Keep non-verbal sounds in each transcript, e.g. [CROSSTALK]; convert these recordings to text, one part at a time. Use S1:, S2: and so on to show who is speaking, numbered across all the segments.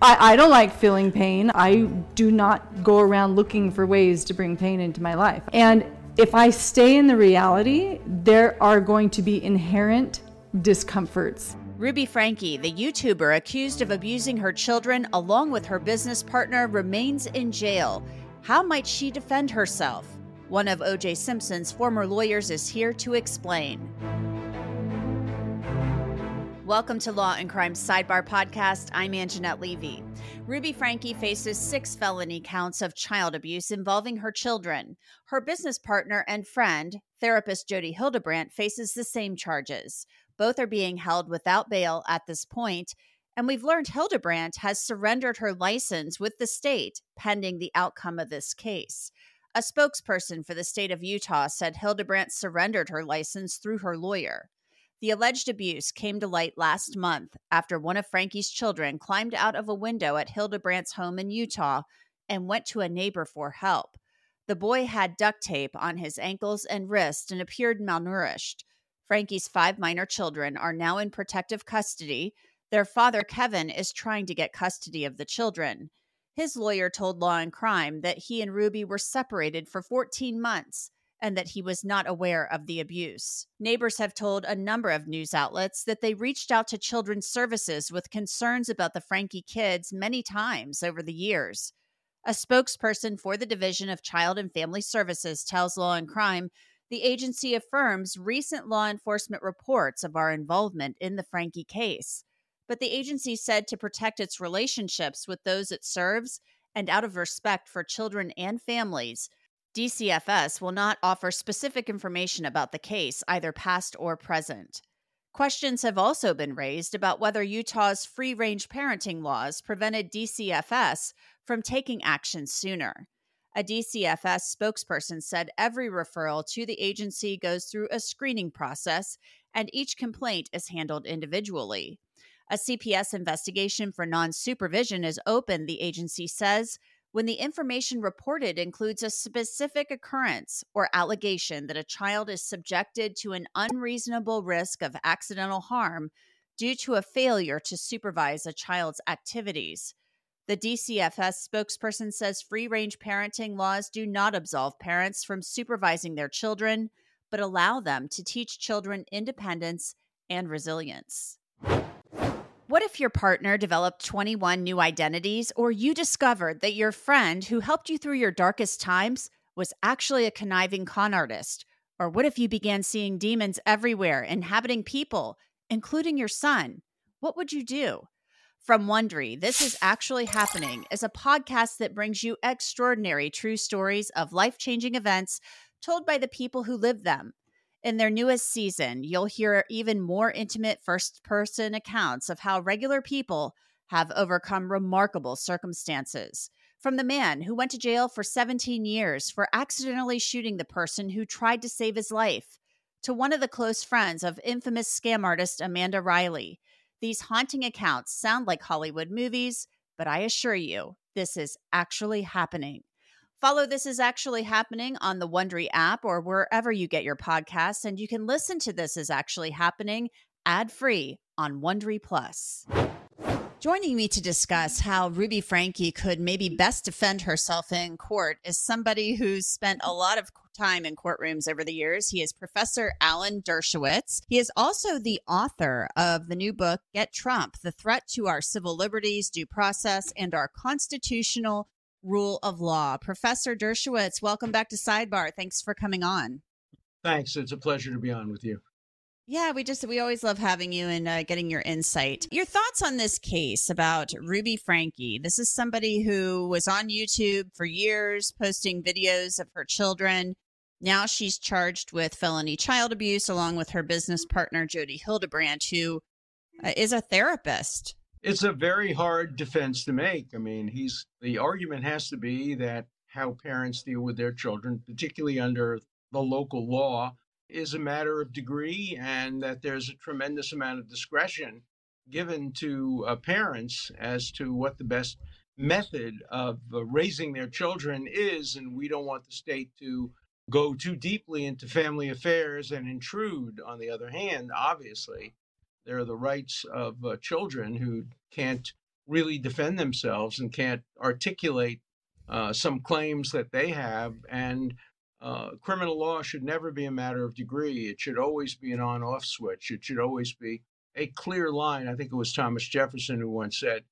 S1: I, I don't like feeling pain. I do not go around looking for ways to bring pain into my life. And if I stay in the reality, there are going to be inherent discomforts.
S2: Ruby Franke, the YouTuber accused of abusing her children along with her business partner, remains in jail. How might she defend herself? One of OJ Simpson's former lawyers is here to explain. Welcome to Law and Crime Sidebar Podcast. I'm Angenette Levy. Ruby Franke faces six felony counts of child abuse involving her children. Her business partner and friend, therapist Jodi Hildebrandt, faces the same charges. Both are being held without bail at this point, and we've learned Hildebrandt has surrendered her license with the state pending the outcome of this case. A spokesperson for the state of Utah said Hildebrandt surrendered her license through her lawyer. The alleged abuse came to light last month after one of Franke's children climbed out of a window at Hildebrandt's home in Utah and went to a neighbor for help. The boy had duct tape on his ankles and wrists and appeared malnourished. Franke's five minor children are now in protective custody. Their father, Kevin, is trying to get custody of the children. His lawyer told Law and Crime that he and Ruby were separated for 14 months and that he was not aware of the abuse. Neighbors have told a number of news outlets that they reached out to Children's Services with concerns about the Franke kids many times over the years. A spokesperson for the Division of Child and Family Services tells Law and Crime the agency affirms recent law enforcement reports of our involvement in the Franke case. But the agency said to protect its relationships with those it serves and out of respect for children and families, DCFS will not offer specific information about the case, either past or present. Questions have also been raised about whether Utah's free range parenting laws prevented DCFS from taking action sooner. A DCFS spokesperson said every referral to the agency goes through a screening process and each complaint is handled individually. A CPS investigation for non supervision is open, the agency says, when the information reported includes a specific occurrence or allegation that a child is subjected to an unreasonable risk of accidental harm due to a failure to supervise a child's activities. The DCFS spokesperson says free range parenting laws do not absolve parents from supervising their children, but allow them to teach children independence and resilience. What if your partner developed 21 new identities, or you discovered that your friend who helped you through your darkest times was actually a conniving con artist? Or what if you began seeing demons everywhere, inhabiting people, including your son? What would you do? From Wondery, This is Actually Happening is a podcast that brings you extraordinary true stories of life changing events told by the people who live them. In their newest season, you'll hear even more intimate first person accounts of how regular people have overcome remarkable circumstances. From the man who went to jail for 17 years for accidentally shooting the person who tried to save his life, to one of the close friends of infamous scam artist Amanda Riley. These haunting accounts sound like Hollywood movies, but I assure you, this is actually happening. Follow This Is Actually Happening on the Wondery app or wherever you get your podcasts, and you can listen to This Is Actually Happening ad free on Wondery Plus. Joining me to discuss how Ruby Franke could maybe best defend herself in court is somebody who's spent a lot of time in courtrooms over the years. He is Professor Alan Dershowitz. He is also the author of the new book, Get Trump The Threat to Our Civil Liberties, Due Process, and Our Constitutional rule of law. Professor Dershowitz, welcome back to Sidebar. Thanks for coming on.
S3: Thanks. It's a pleasure to be on with you.
S2: Yeah, we just we always love having you and uh, getting your insight. Your thoughts on this case about Ruby Franke. This is somebody who was on YouTube for years, posting videos of her children. Now she's charged with felony child abuse, along with her business partner Jodi Hildebrandt who uh, is a therapist.
S3: It's a very hard defense to make. I mean, he's the argument has to be that how parents deal with their children, particularly under the local law, is a matter of degree and that there's a tremendous amount of discretion given to uh, parents as to what the best method of uh, raising their children is. And we don't want the state to go too deeply into family affairs and intrude. On the other hand, obviously, there are the rights of uh, children who can't really defend themselves and can't articulate uh, some claims that they have. And uh, criminal law should never be a matter of degree. It should always be an on off switch. It should always be a clear line. I think it was Thomas Jefferson who once said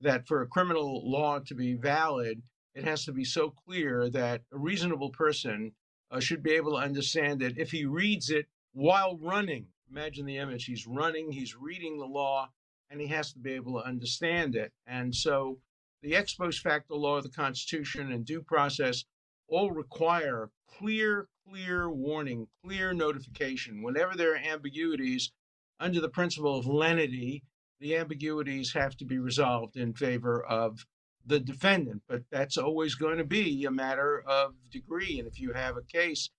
S3: that for a criminal law to be valid, it has to be so clear that a reasonable person uh, should be able to understand it if he reads it while running. Imagine the image. He's running, he's reading the law, and he has to be able to understand it. And so the ex post facto law of the Constitution and due process all require clear, clear warning, clear notification. Whenever there are ambiguities, under the principle of lenity, the ambiguities have to be resolved in favor of the defendant. But that's always going to be a matter of degree. And if you have a case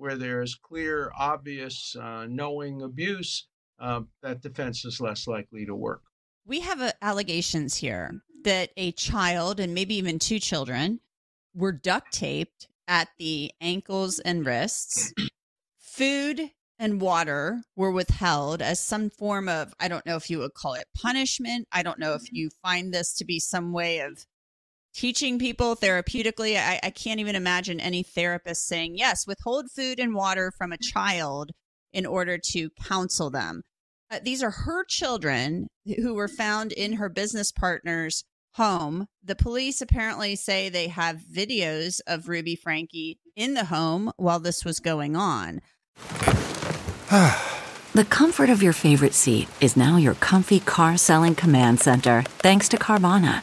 S3: where there's clear, obvious, uh, knowing abuse, uh, that defense is less likely to work.
S2: We have uh, allegations here that a child and maybe even two children were duct taped at the ankles and wrists. Food and water were withheld as some form of, I don't know if you would call it punishment. I don't know if mm-hmm. you find this to be some way of teaching people therapeutically. I, I can't even imagine any therapist saying, yes, withhold food and water from a child in order to counsel them. Uh, these are her children who were found in her business partner's home. The police apparently say they have videos of Ruby Franke in the home while this was going on. [SIGHS]
S4: the comfort of your favorite seat is now your comfy car selling command center, thanks to Carvana.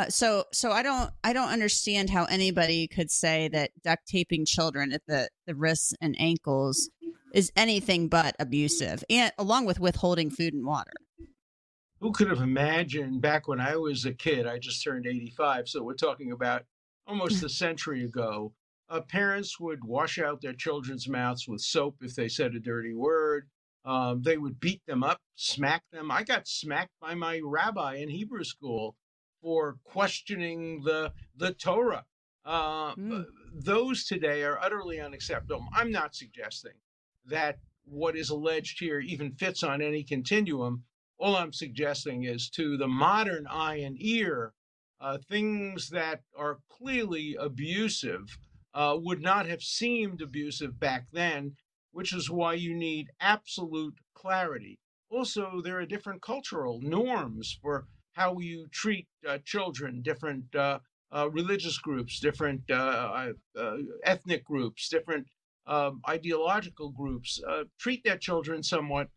S2: Uh, so, so I don't, I don't understand how anybody could say that duct taping children at the the wrists and ankles is anything but abusive, and along with withholding food and water.
S3: Who could have imagined back when I was a kid? I just turned 85, so we're talking about almost a century ago, uh, parents would wash out their children's mouths with soap if they said a dirty word. Um, they would beat them up, smack them. I got smacked by my rabbi in Hebrew school for questioning the the Torah. Uh, mm. Those today are utterly unacceptable. I'm not suggesting that what is alleged here even fits on any continuum. All I'm suggesting is to the modern eye and ear, uh, things that are clearly abusive uh, would not have seemed abusive back then, which is why you need absolute clarity. Also, there are different cultural norms for how you treat uh, children, different uh, uh, religious groups, different uh, ethnic groups, different um, ideological groups treat their children somewhat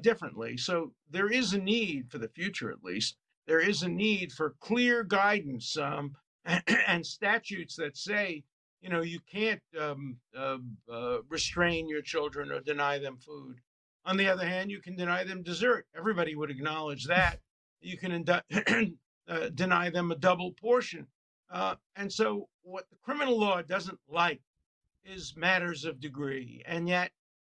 S3: differently. So there is a need for the future, at least, there is a need for clear guidance um, [CLEARS THROAT] and statutes that say, you know, you can't um, uh, uh, restrain your children or deny them food. On the other hand, you can deny them dessert. Everybody would acknowledge that. You can [CLEARS THROAT] uh, deny them a double portion. Uh, and so, what the criminal law doesn't like is matters of degree. And yet,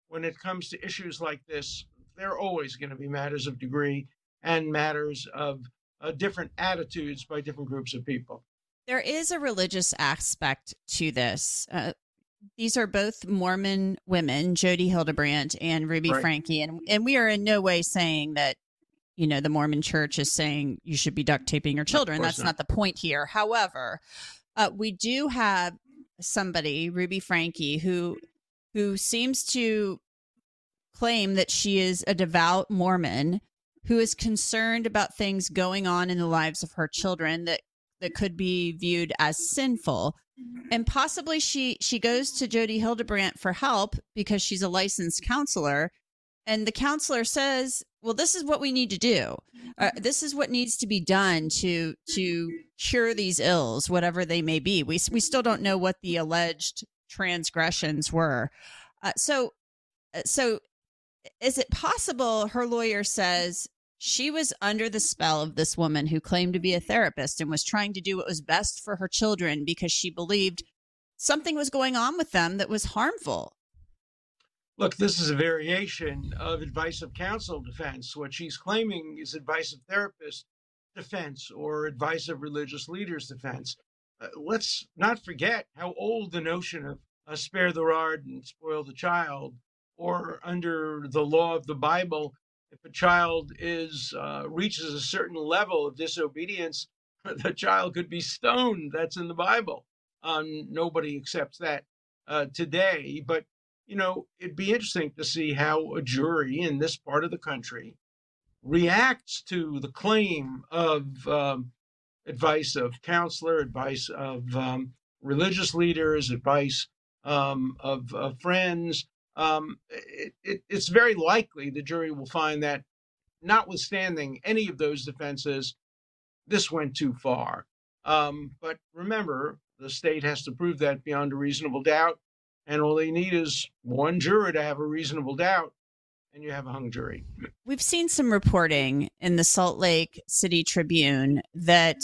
S3: when it comes to issues like this, they're always going to be matters of degree and matters of uh, different attitudes by different groups of people.
S2: There is a religious aspect to this. Uh, these are both Mormon women, Jodi Hildebrandt and Ruby right. Franke, and and we are in no way saying that you know the Mormon Church is saying you should be duct taping your children. That's not. not. the point here. However, uh, we do have somebody, Ruby Franke, who who seems to claim that she is a devout Mormon who is concerned about things going on in the lives of her children that that could be viewed as sinful and possibly she she goes to Jodi Hildebrandt for help because she's a licensed counselor and the counselor says well this is what we need to do. Uh, this is what needs to be done to to cure these ills whatever they may be. We we still don't know what the alleged transgressions were. Uh, so uh, so is it possible her lawyer says she was under the spell of this woman who claimed to be a therapist and was trying to do what was best for her children because she believed something was going on with them that was harmful.
S3: Look, this is a variation of advice of counsel defense. What she's claiming is advice of therapist defense or advice of religious leaders defense. Uh, let's not forget how old the notion of uh, spare the rod and spoil the child, or under the law of the Bible, if a child is uh, reaches a certain level of disobedience, [LAUGHS] the child could be stoned. That's in the Bible. Um, nobody accepts that uh, today, but you know it'd be interesting to see how a jury in this part of the country reacts to the claim of um, advice of counselor, advice of um, religious leaders, advice um, of, of friends, um, it, it, it's very likely the jury will find that, notwithstanding any of those defenses, this went too far. Um, but remember, the state has to prove that beyond a reasonable doubt, and all they need is one juror to have a reasonable doubt, and you have a hung jury.
S2: We've seen some reporting in the Salt Lake City Tribune that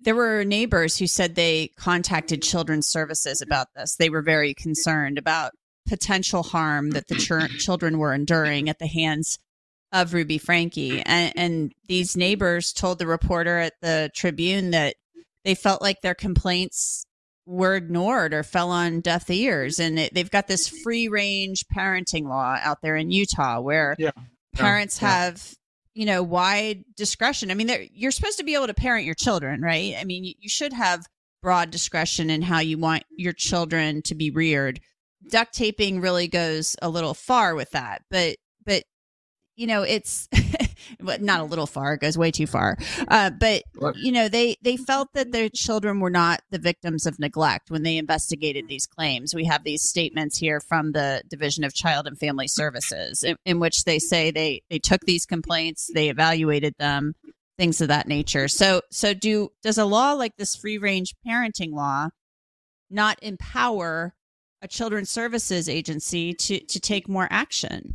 S2: there were neighbors who said they contacted children's services about this. They were very concerned about potential harm that the [CLEARS THROAT] ch- children were enduring at the hands of Ruby Franke. And, and these neighbors told the reporter at the Tribune that they felt like their complaints were ignored or fell on deaf ears. And it, they've got this free range parenting law out there in Utah where yeah. parents yeah. have, you know, wide discretion. I mean, you're supposed to be able to parent your children, right? I mean, you, you should have broad discretion in how you want your children to be reared duct taping really goes a little far with that but but you know it's [LAUGHS] not a little far it goes way too far. Uh, but you know they they felt that their children were not the victims of neglect when they investigated these claims. We have these statements here from the division of child and family services in, in which they say they they took these complaints they evaluated them things of that nature. So so do does a law like this free range parenting law not empower a children's services agency to to take more action?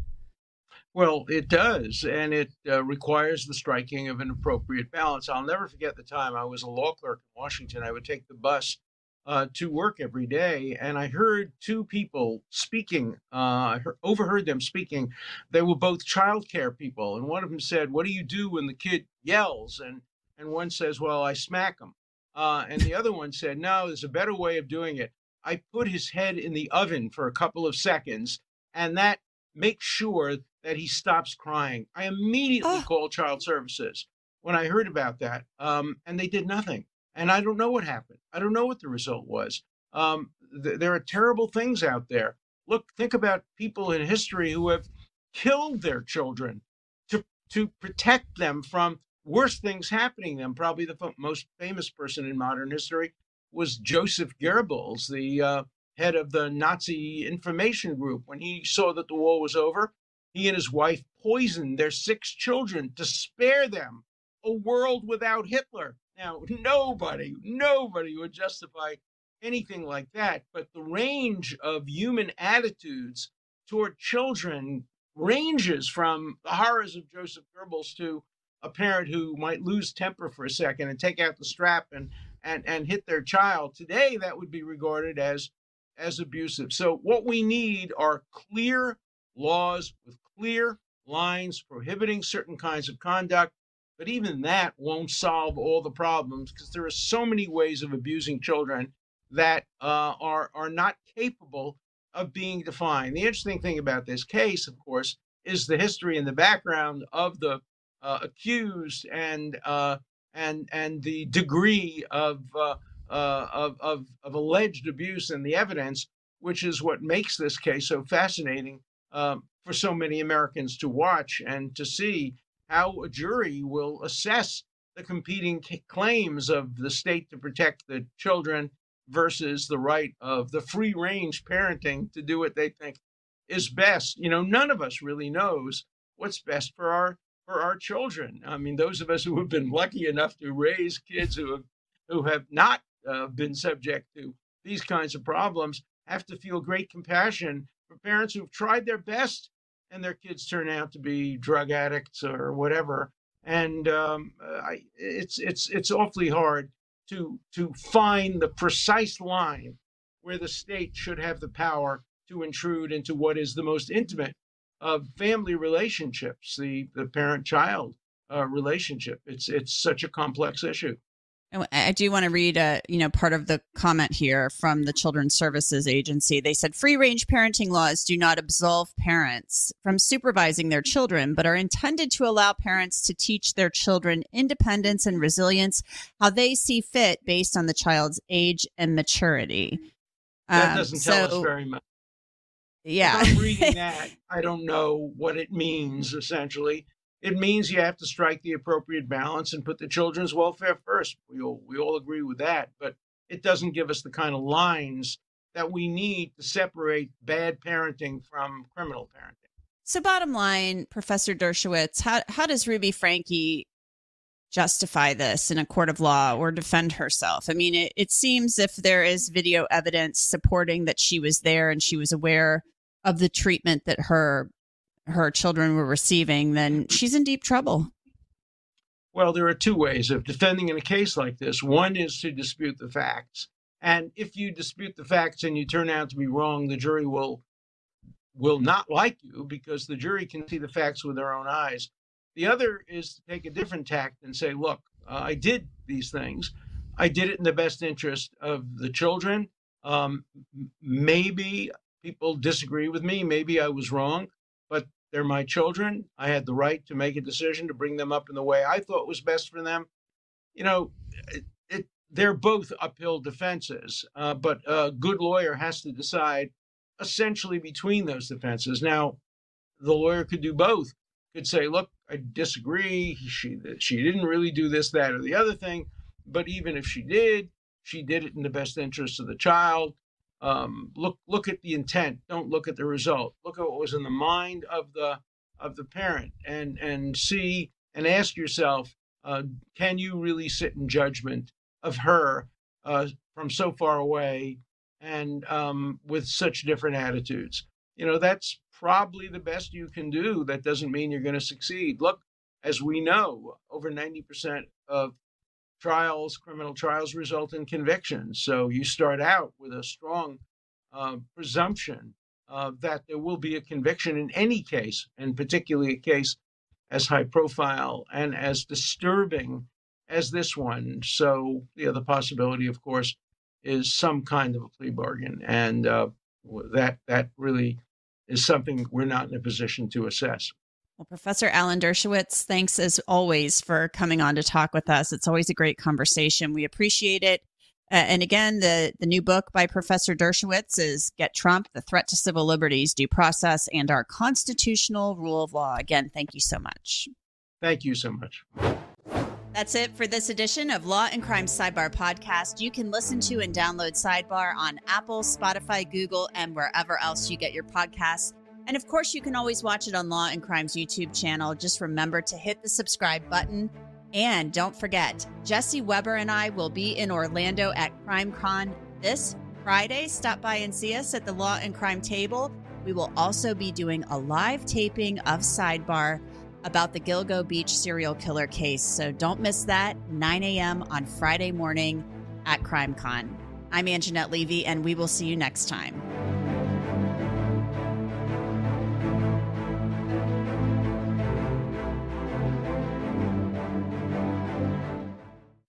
S3: Well, it does, and it uh, requires the striking of an appropriate balance. I'll never forget the time I was a law clerk in Washington. I would take the bus uh, to work every day, and I heard two people speaking. Uh, I heard, overheard them speaking. They were both child care people, and one of them said, "What do you do when the kid yells?" and and one says, "Well, I smack him." Uh, and the other one said, "No, there's a better way of doing it. I put his head in the oven for a couple of seconds, and that makes sure that he stops crying. I immediately oh. called child services when I heard about that, um, and they did nothing. And I don't know what happened. I don't know what the result was. Um, th- there are terrible things out there. Look, think about people in history who have killed their children to to protect them from worse things happening to them. Probably the f- most famous person in modern history was Joseph Goebbels, the uh, head of the Nazi information group. When he saw that the war was over, he and his wife poisoned their six children to spare them a world without Hitler. Now, nobody, nobody would justify anything like that, but the range of human attitudes toward children ranges from the horrors of Joseph Goebbels to a parent who might lose temper for a second and take out the strap and and and hit their child. Today, that would be regarded as as abusive. So what we need are clear laws with clear lines prohibiting certain kinds of conduct. But even that won't solve all the problems because there are so many ways of abusing children that uh, are are not capable of being defined. The interesting thing about this case, of course, is the history and the background of the uh, accused and uh, and and the degree of, uh, of, of of alleged abuse and the evidence, which is what makes this case so fascinating um, for so many Americans to watch and to see how a jury will assess the competing c- claims of the state to protect the children versus the right of the free range parenting to do what they think is best. You know, none of us really knows what's best for our for our children. I mean, those of us who have been lucky enough to raise kids who have who have not uh, been subject to these kinds of problems have to feel great compassion for parents who've tried their best and their kids turn out to be drug addicts or whatever. And um, I, it's it's it's awfully hard to to find the precise line where the state should have the power to intrude into what is the most intimate of family relationships, the the parent child uh, relationship. It's it's such a complex issue.
S5: I do want to read, a, you know, part of the comment here from the Children's Services Agency. They said free range parenting laws do not absolve parents from supervising their children, but are intended to allow parents to teach their children independence and resilience, how they see fit based on the child's age and maturity.
S3: That um, doesn't tell so, us very much.
S5: Yeah.
S3: I'm reading [LAUGHS] that. I don't know what it means, essentially it means you have to strike the appropriate balance and put the children's welfare first. We all, we all agree with that, but it doesn't give us the kind of lines that we need to separate bad parenting from criminal parenting.
S5: So, bottom line, Professor Dershowitz, how, how does Ruby Franke justify this in a court of law or defend herself? I mean, it, it seems if there is video evidence supporting that she was there and she was aware of the treatment that her her children were receiving, then she's in deep trouble.
S3: Well, there are two ways of defending in a case like this. One is to dispute the facts. And if you dispute the facts and you turn out to be wrong, the jury will will not like you because the jury can see the facts with their own eyes. The other is to take a different tact and say, look, uh, I did these things. I did it in the best interest of the children. Um, maybe people disagree with me. Maybe I was wrong but they're my children. I had the right to make a decision to bring them up in the way I thought was best for them. You know, it, it, they're both uphill defenses, uh, but a good lawyer has to decide essentially between those defenses. Now, the lawyer could do both. Could say, "Look, I disagree. She she didn't really do this, that, or the other thing. But even if she did, she did it in the best interest of the child. Um, look look at the intent. Don't look at the result. Look at what was in the mind of the of the parent, and and see and ask yourself, uh, can you really sit in judgment of her uh, from so far away and um, with such different attitudes? You know, that's probably the best you can do. That doesn't mean you're going to succeed. Look, as we know, over 90% of trials, criminal trials result in convictions. So you start out with a strong uh, presumption uh, that there will be a conviction in any case, and particularly a case as high profile and as disturbing as this one. So the other possibility, of course, is some kind of a plea bargain, and uh, that that really is something we're not in a position to assess.
S5: Well, Professor Alan Dershowitz, thanks as always for coming on to talk with us. It's always a great conversation. We appreciate it. Uh, and again, the, the new book by Professor Dershowitz is Get Trump, The Threat to Civil Liberties, Due Process, and Our Constitutional Rule of Law. Again, thank you so much.
S3: Thank you so much.
S2: That's it for this edition of Law and Crime Sidebar Podcast. You can listen to and download Sidebar on Apple, Spotify, Google, and wherever else you get your podcasts. And of course, you can always watch it on Law and Crime's YouTube channel. Just remember to hit the subscribe button. And don't forget, Jesse Weber and I will be in Orlando at CrimeCon this Friday. Stop by and see us at the Law and Crime table. We will also be doing a live taping of Sidebar about the Gilgo Beach serial killer case. So don't miss that, 9 a.m. on Friday morning at CrimeCon. I'm Angenette Levy, and we will see you next time.